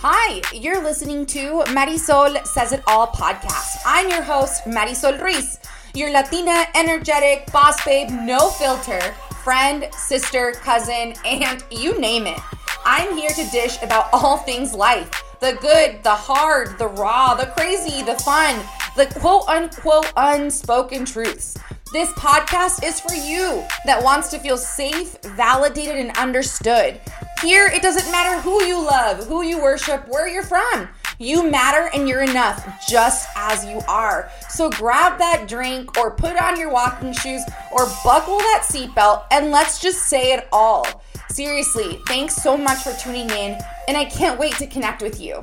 Hi, you're listening to Marisol Says It All podcast. I'm your host, Marisol Ruiz, your Latina, energetic, boss babe, no filter, friend, sister, cousin, and you name it. I'm here to dish about all things life the good, the hard, the raw, the crazy, the fun, the quote unquote unspoken truths. This podcast is for you that wants to feel safe, validated, and understood. Here, it doesn't matter who you love, who you worship, where you're from. You matter and you're enough just as you are. So grab that drink or put on your walking shoes or buckle that seatbelt and let's just say it all. Seriously, thanks so much for tuning in and I can't wait to connect with you.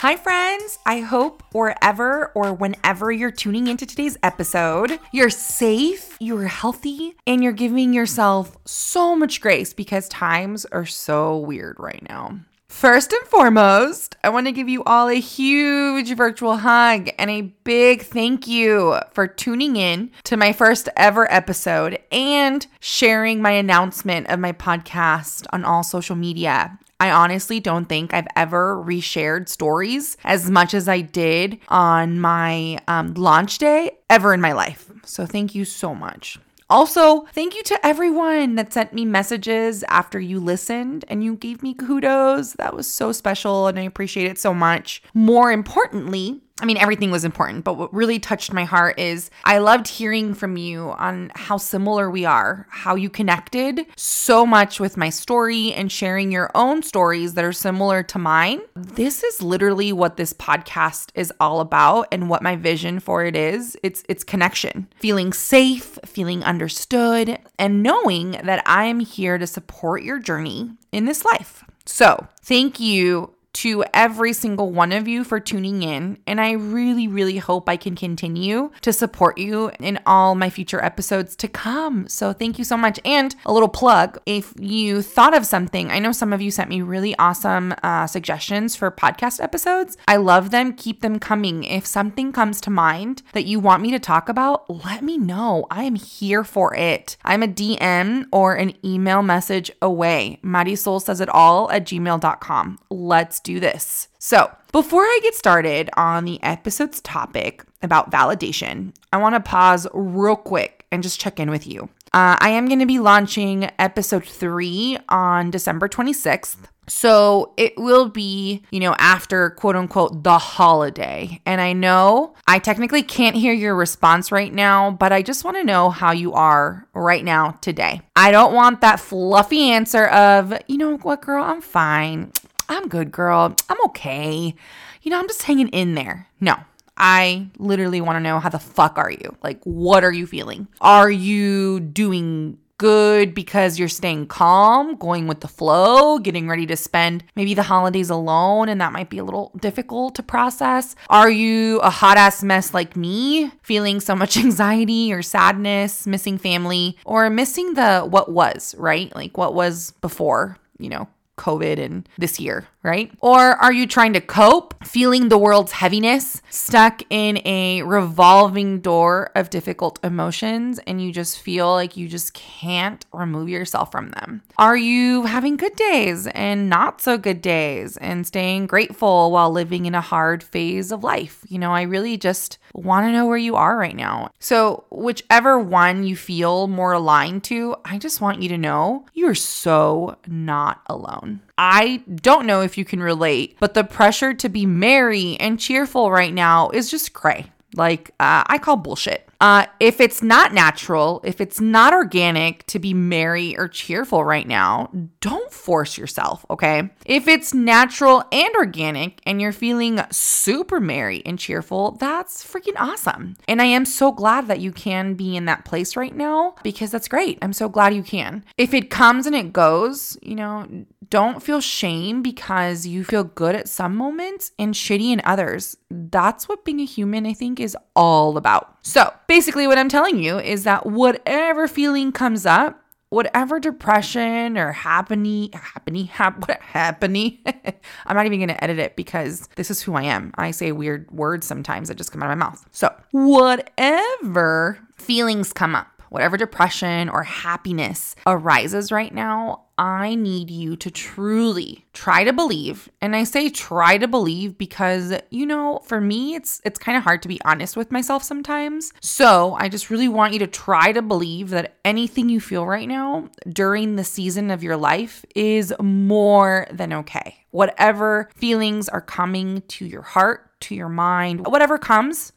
Hi, friends. I hope wherever or whenever you're tuning into today's episode, you're safe, you're healthy, and you're giving yourself so much grace because times are so weird right now. First and foremost, I want to give you all a huge virtual hug and a big thank you for tuning in to my first ever episode and sharing my announcement of my podcast on all social media. I honestly don't think I've ever reshared stories as much as I did on my um, launch day ever in my life. So thank you so much. Also, thank you to everyone that sent me messages after you listened and you gave me kudos. That was so special and I appreciate it so much. More importantly, I mean, everything was important, but what really touched my heart is I loved hearing from you on how similar we are, how you connected so much with my story and sharing your own stories that are similar to mine. This is literally what this podcast is all about and what my vision for it is. It's it's connection, feeling safe, feeling understood, and knowing that I'm here to support your journey in this life. So, thank you to every single one of you for tuning in. And I really, really hope I can continue to support you in all my future episodes to come. So thank you so much. And a little plug if you thought of something, I know some of you sent me really awesome uh, suggestions for podcast episodes. I love them. Keep them coming. If something comes to mind that you want me to talk about, let me know. I am here for it. I'm a DM or an email message away. Marisol says it all at gmail.com. Let's do this. So, before I get started on the episode's topic about validation, I want to pause real quick and just check in with you. Uh, I am going to be launching episode three on December 26th. So it will be, you know, after quote unquote the holiday. And I know I technically can't hear your response right now, but I just want to know how you are right now today. I don't want that fluffy answer of, you know what, girl, I'm fine. I'm good, girl. I'm okay. You know, I'm just hanging in there. No, I literally want to know how the fuck are you? Like, what are you feeling? Are you doing good because you're staying calm, going with the flow, getting ready to spend maybe the holidays alone, and that might be a little difficult to process? Are you a hot ass mess like me, feeling so much anxiety or sadness, missing family, or missing the what was, right? Like what was before, you know, COVID and this year, right? Or are you trying to cope, feeling the world's heaviness, stuck in a revolving door of difficult emotions, and you just feel like you just can't remove yourself from them? Are you having good days and not so good days and staying grateful while living in a hard phase of life? You know, I really just want to know where you are right now. So, whichever one you feel more aligned to, I just want you to know you're so not alone. I don't know if you can relate, but the pressure to be merry and cheerful right now is just cray. Like, uh, I call bullshit. Uh, if it's not natural, if it's not organic to be merry or cheerful right now, don't force yourself, okay? If it's natural and organic and you're feeling super merry and cheerful, that's freaking awesome. And I am so glad that you can be in that place right now because that's great. I'm so glad you can. If it comes and it goes, you know, don't feel shame because you feel good at some moments and shitty in others. That's what being a human, I think, is all about. So, basically, what I'm telling you is that whatever feeling comes up, whatever depression or happening, happening, hap, happening, I'm not even going to edit it because this is who I am. I say weird words sometimes that just come out of my mouth. So, whatever feelings come up, whatever depression or happiness arises right now, I need you to truly try to believe. And I say try to believe because you know, for me it's it's kind of hard to be honest with myself sometimes. So, I just really want you to try to believe that anything you feel right now during the season of your life is more than okay. Whatever feelings are coming to your heart, to your mind, whatever comes,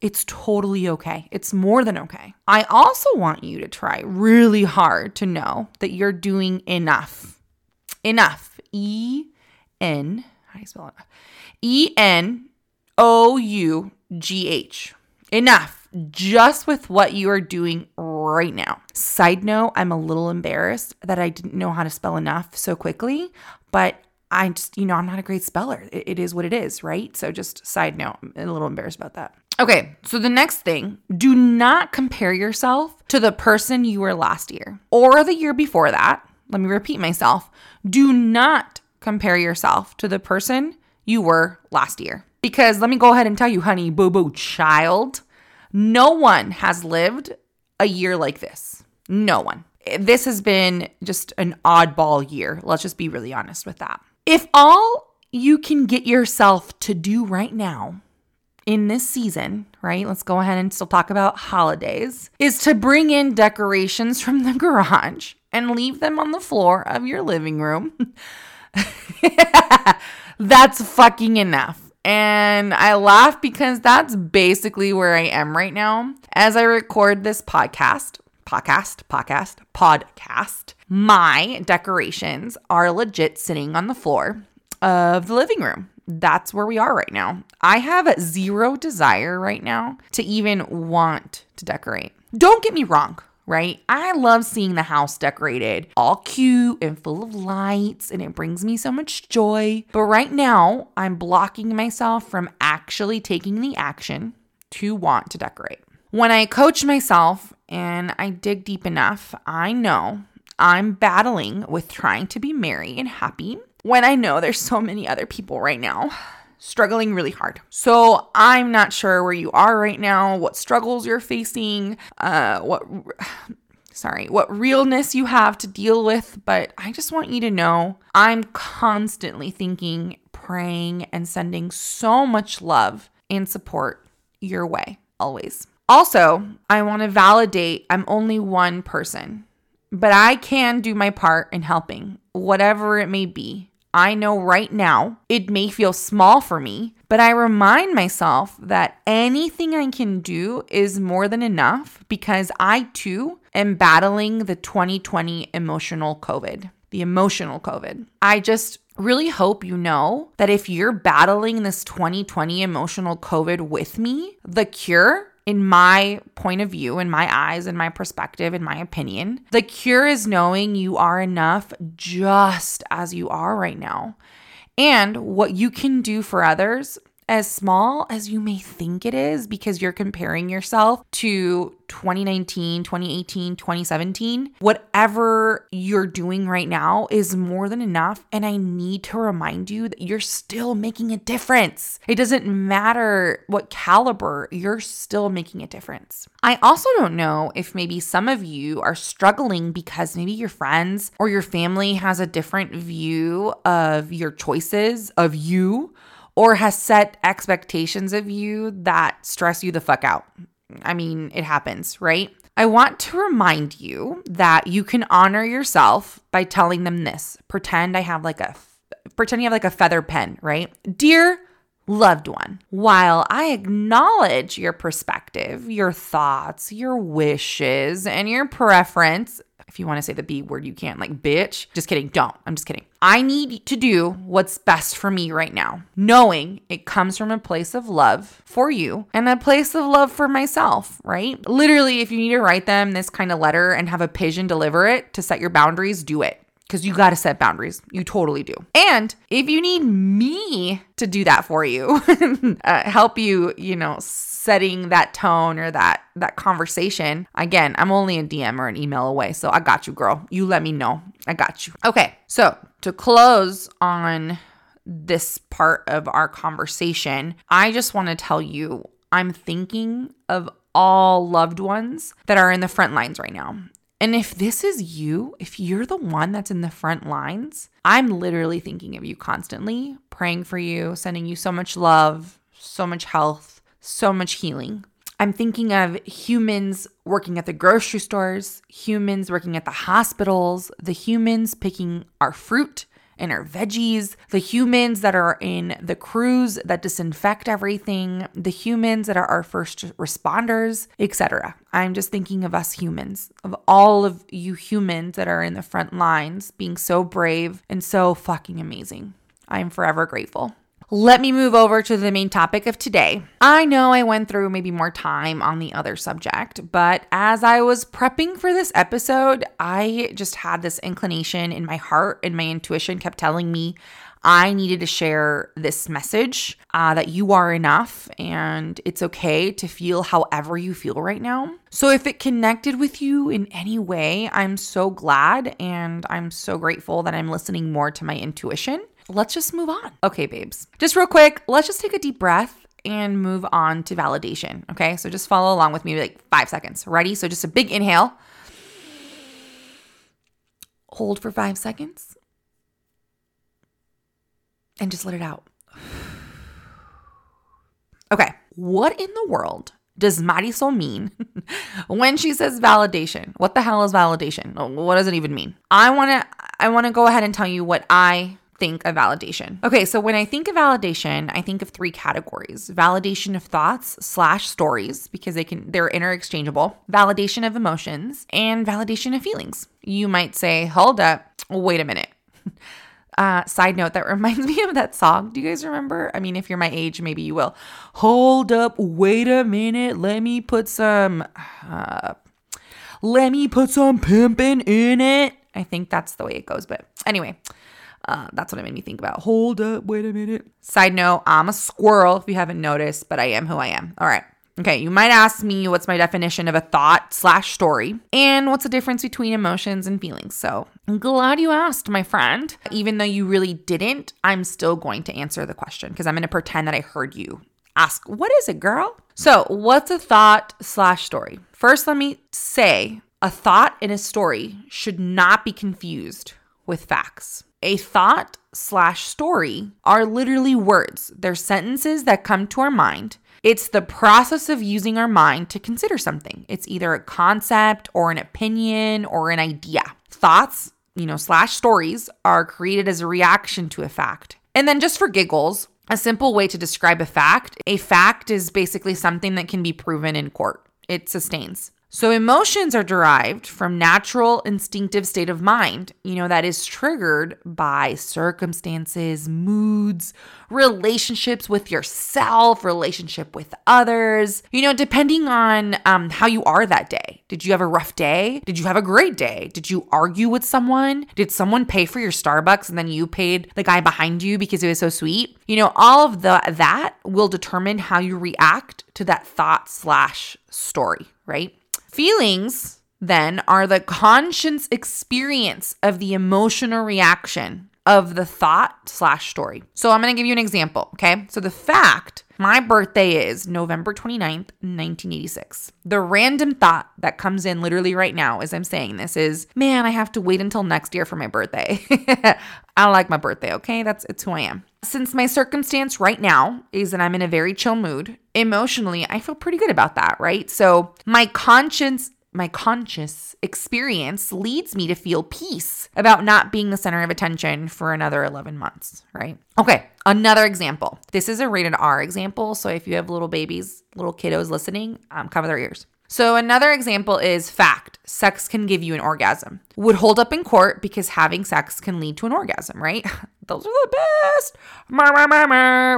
it's totally okay. It's more than okay. I also want you to try really hard to know that you're doing enough. Enough. E N, how do you spell it? E N O U G H. Enough just with what you are doing right now. Side note, I'm a little embarrassed that I didn't know how to spell enough so quickly, but I just, you know, I'm not a great speller. it, it is what it is, right? So just side note, I'm a little embarrassed about that. Okay, so the next thing do not compare yourself to the person you were last year or the year before that. Let me repeat myself. Do not compare yourself to the person you were last year. Because let me go ahead and tell you, honey, boo boo child, no one has lived a year like this. No one. This has been just an oddball year. Let's just be really honest with that. If all you can get yourself to do right now in this season, right? Let's go ahead and still talk about holidays, is to bring in decorations from the garage and leave them on the floor of your living room. that's fucking enough. And I laugh because that's basically where I am right now. As I record this podcast, podcast, podcast, podcast, my decorations are legit sitting on the floor of the living room that's where we are right now. I have zero desire right now to even want to decorate. Don't get me wrong, right? I love seeing the house decorated, all cute and full of lights, and it brings me so much joy. But right now, I'm blocking myself from actually taking the action to want to decorate. When I coach myself and I dig deep enough, I know I'm battling with trying to be merry and happy when I know there's so many other people right now struggling really hard. So I'm not sure where you are right now, what struggles you're facing, uh, what. Sorry, what realness you have to deal with, but I just want you to know I'm constantly thinking, praying, and sending so much love and support your way, always. Also, I want to validate I'm only one person, but I can do my part in helping, whatever it may be. I know right now it may feel small for me, but I remind myself that anything I can do is more than enough because I too am battling the 2020 emotional COVID, the emotional COVID. I just really hope you know that if you're battling this 2020 emotional COVID with me, the cure in my point of view, in my eyes, in my perspective, in my opinion, the cure is knowing you are enough just as you are right now. And what you can do for others as small as you may think it is because you're comparing yourself to 2019, 2018, 2017, whatever you're doing right now is more than enough. And I need to remind you that you're still making a difference. It doesn't matter what caliber, you're still making a difference. I also don't know if maybe some of you are struggling because maybe your friends or your family has a different view of your choices, of you or has set expectations of you that stress you the fuck out. I mean, it happens, right? I want to remind you that you can honor yourself by telling them this. Pretend I have like a pretend you have like a feather pen, right? Dear loved one, while I acknowledge your perspective, your thoughts, your wishes, and your preference if you want to say the B word, you can't, like bitch. Just kidding. Don't. I'm just kidding. I need to do what's best for me right now, knowing it comes from a place of love for you and a place of love for myself, right? Literally, if you need to write them this kind of letter and have a pigeon deliver it to set your boundaries, do it because you got to set boundaries. You totally do. And if you need me to do that for you, uh, help you, you know, setting that tone or that that conversation. Again, I'm only a DM or an email away, so I got you, girl. You let me know. I got you. Okay. So, to close on this part of our conversation, I just want to tell you I'm thinking of all loved ones that are in the front lines right now. And if this is you, if you're the one that's in the front lines, I'm literally thinking of you constantly, praying for you, sending you so much love, so much health, so much healing. I'm thinking of humans working at the grocery stores, humans working at the hospitals, the humans picking our fruit and our veggies, the humans that are in the crews that disinfect everything, the humans that are our first responders, etc. I'm just thinking of us humans, of all of you humans that are in the front lines being so brave and so fucking amazing. I'm forever grateful. Let me move over to the main topic of today. I know I went through maybe more time on the other subject, but as I was prepping for this episode, I just had this inclination in my heart and my intuition kept telling me I needed to share this message uh, that you are enough and it's okay to feel however you feel right now. So, if it connected with you in any way, I'm so glad and I'm so grateful that I'm listening more to my intuition let's just move on. Okay, babes. Just real quick, let's just take a deep breath and move on to validation. Okay, so just follow along with me, like five seconds. Ready? So just a big inhale. Hold for five seconds. And just let it out. Okay, what in the world does Marisol mean when she says validation? What the hell is validation? What does it even mean? I want to I want to go ahead and tell you what I think of validation? Okay, so when I think of validation, I think of three categories: validation of thoughts slash stories because they can they're interchangeable, validation of emotions, and validation of feelings. You might say, "Hold up, wait a minute." Uh, side note, that reminds me of that song. Do you guys remember? I mean, if you're my age, maybe you will. Hold up, wait a minute, let me put some, uh, let me put some pimping in it. I think that's the way it goes. But anyway, uh, that's what it made me think about. Hold up, wait a minute. Side note, I'm a squirrel if you haven't noticed, but I am who I am. All right. Okay, you might ask me what's my definition of a thought slash story and what's the difference between emotions and feelings. So I'm glad you asked, my friend. Even though you really didn't, I'm still going to answer the question because I'm going to pretend that I heard you ask, What is it, girl? So, what's a thought slash story? First, let me say a thought and a story should not be confused with facts. A thought slash story are literally words, they're sentences that come to our mind. It's the process of using our mind to consider something. It's either a concept or an opinion or an idea. Thoughts, you know, slash stories are created as a reaction to a fact. And then just for giggles, a simple way to describe a fact a fact is basically something that can be proven in court, it sustains. So, emotions are derived from natural instinctive state of mind, you know, that is triggered by circumstances, moods, relationships with yourself, relationship with others, you know, depending on um, how you are that day. Did you have a rough day? Did you have a great day? Did you argue with someone? Did someone pay for your Starbucks and then you paid the guy behind you because it was so sweet? You know, all of the that will determine how you react to that thought slash story, right? Feelings, then, are the conscious experience of the emotional reaction of the thought slash story. So I'm going to give you an example. Okay. So the fact my birthday is November 29th, 1986. The random thought that comes in literally right now as I'm saying this is, man, I have to wait until next year for my birthday. I don't like my birthday. Okay. That's, it's who I am. Since my circumstance right now is that I'm in a very chill mood, emotionally, I feel pretty good about that, right? So my conscience my conscious experience leads me to feel peace about not being the center of attention for another 11 months, right? Okay, another example. This is a rated R example. So if you have little babies, little kiddos listening, um, cover their ears. So, another example is fact sex can give you an orgasm. Would hold up in court because having sex can lead to an orgasm, right? Those are the best.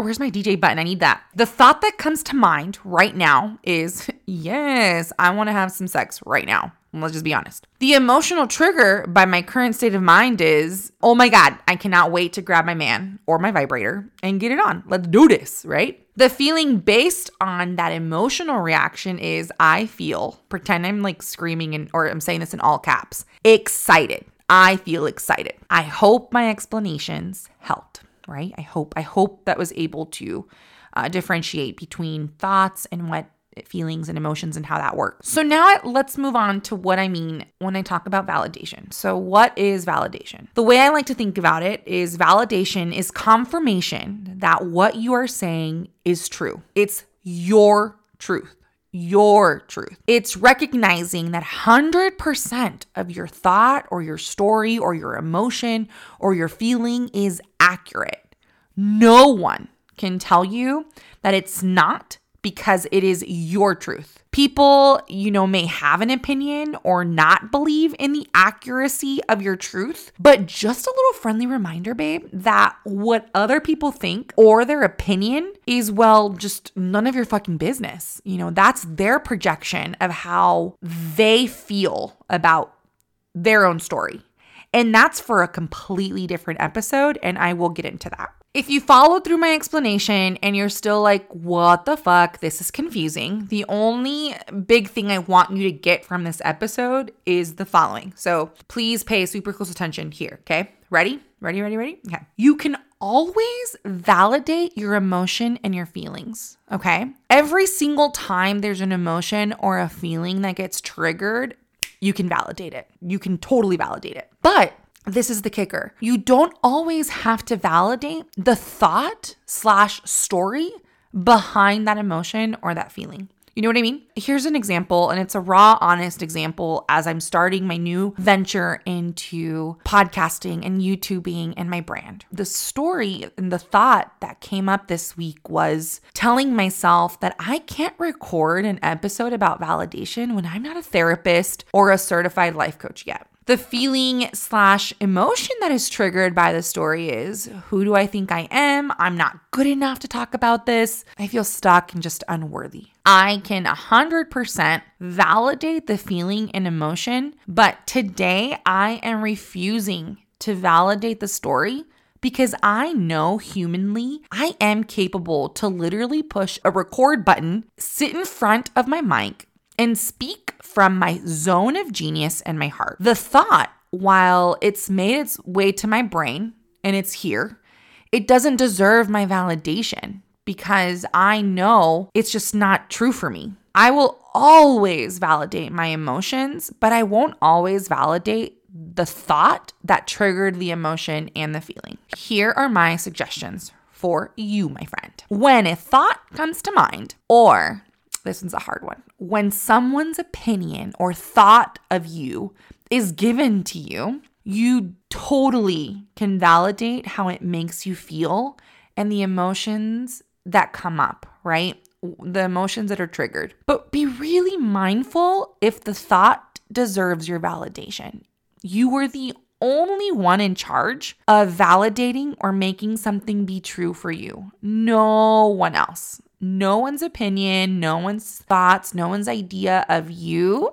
Where's my DJ button? I need that. The thought that comes to mind right now is yes, I want to have some sex right now. Let's just be honest. The emotional trigger by my current state of mind is, oh my God, I cannot wait to grab my man or my vibrator and get it on. Let's do this, right? The feeling based on that emotional reaction is I feel, pretend I'm like screaming and or I'm saying this in all caps, excited. I feel excited. I hope my explanations helped, right? I hope I hope that was able to uh, differentiate between thoughts and what feelings and emotions and how that works. So now let's move on to what I mean when I talk about validation. So what is validation? The way I like to think about it is validation is confirmation that what you are saying is true. It's your truth your truth. It's recognizing that 100% of your thought or your story or your emotion or your feeling is accurate. No one can tell you that it's not because it is your truth. People, you know, may have an opinion or not believe in the accuracy of your truth, but just a little friendly reminder, babe, that what other people think or their opinion is, well, just none of your fucking business. You know, that's their projection of how they feel about their own story. And that's for a completely different episode, and I will get into that. If you followed through my explanation and you're still like, what the fuck, this is confusing, the only big thing I want you to get from this episode is the following. So please pay super close attention here, okay? Ready? Ready, ready, ready? Okay. You can always validate your emotion and your feelings, okay? Every single time there's an emotion or a feeling that gets triggered, you can validate it. You can totally validate it. But this is the kicker. You don't always have to validate the thought slash story behind that emotion or that feeling. You know what I mean? Here's an example, and it's a raw, honest example as I'm starting my new venture into podcasting and YouTubing and my brand. The story and the thought that came up this week was telling myself that I can't record an episode about validation when I'm not a therapist or a certified life coach yet. The feeling slash emotion that is triggered by the story is who do I think I am? I'm not good enough to talk about this. I feel stuck and just unworthy. I can 100% validate the feeling and emotion, but today I am refusing to validate the story because I know humanly I am capable to literally push a record button, sit in front of my mic, and speak from my zone of genius and my heart. The thought, while it's made its way to my brain and it's here, it doesn't deserve my validation because I know it's just not true for me. I will always validate my emotions, but I won't always validate the thought that triggered the emotion and the feeling. Here are my suggestions for you, my friend. When a thought comes to mind, or this one's a hard one. When someone's opinion or thought of you is given to you, you totally can validate how it makes you feel and the emotions that come up, right? The emotions that are triggered. But be really mindful if the thought deserves your validation. You were the only one in charge of validating or making something be true for you, no one else no one's opinion, no one's thoughts, no one's idea of you,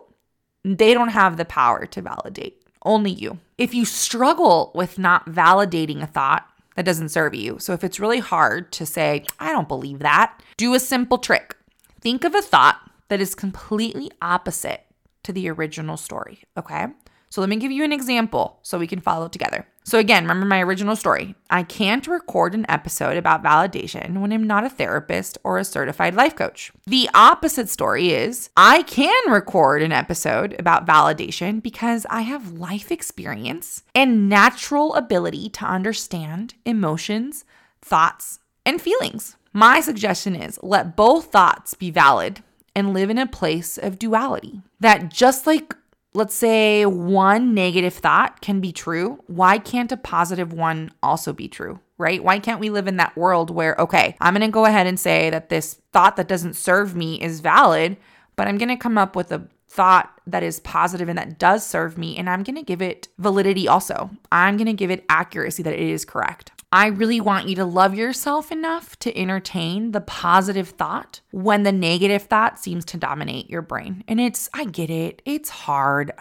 they don't have the power to validate. Only you. If you struggle with not validating a thought, that doesn't serve you. So if it's really hard to say, I don't believe that, do a simple trick. Think of a thought that is completely opposite to the original story, okay? So let me give you an example so we can follow together. So, again, remember my original story. I can't record an episode about validation when I'm not a therapist or a certified life coach. The opposite story is I can record an episode about validation because I have life experience and natural ability to understand emotions, thoughts, and feelings. My suggestion is let both thoughts be valid and live in a place of duality. That just like let's say one negative thought can be true, why can't a positive one also be true? Right? Why can't we live in that world where, okay, I'm going to go ahead and say that this thought that doesn't serve me is valid, but I'm going to come up with a thought that is positive and that does serve me, and I'm going to give it validity also. I'm going to give it accuracy that it is correct. I really want you to love yourself enough to entertain the positive thought when the negative thought seems to dominate your brain. And it's, I get it, it's hard.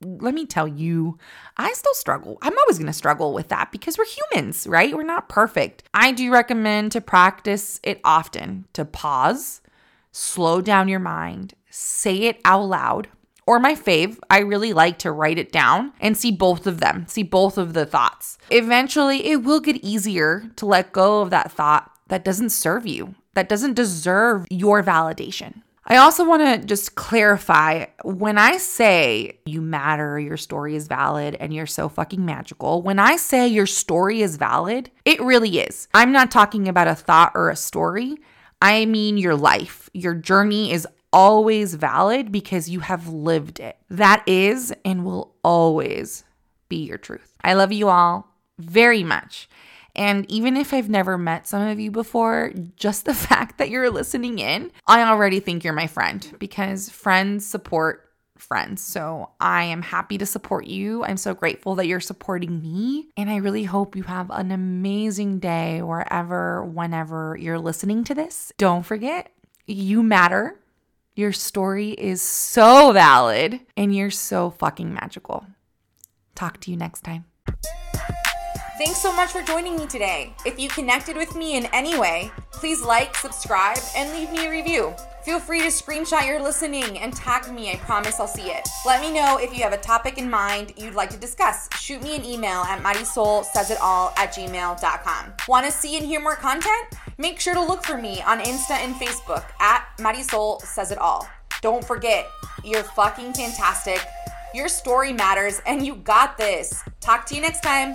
Let me tell you, I still struggle. I'm always to struggle with that because we're humans, right? We're not perfect. I do recommend to practice it often to pause, slow down your mind, say it out loud or my fave, I really like to write it down and see both of them, see both of the thoughts. Eventually, it will get easier to let go of that thought that doesn't serve you, that doesn't deserve your validation. I also want to just clarify when I say you matter, your story is valid, and you're so fucking magical, when I say your story is valid, it really is. I'm not talking about a thought or a story. I mean your life. Your journey is always valid because you have lived it. That is and will always be your truth. I love you all very much. And even if I've never met some of you before, just the fact that you're listening in, I already think you're my friend because friends support friends. So I am happy to support you. I'm so grateful that you're supporting me. And I really hope you have an amazing day wherever, whenever you're listening to this. Don't forget, you matter. Your story is so valid and you're so fucking magical. Talk to you next time. Thanks so much for joining me today. If you connected with me in any way, please like, subscribe, and leave me a review. Feel free to screenshot your listening and tag me. I promise I'll see it. Let me know if you have a topic in mind you'd like to discuss. Shoot me an email at marisolsaysitall at gmail.com. Want to see and hear more content? Make sure to look for me on Insta and Facebook at Marisol Says It All. Don't forget, you're fucking fantastic. Your story matters, and you got this. Talk to you next time.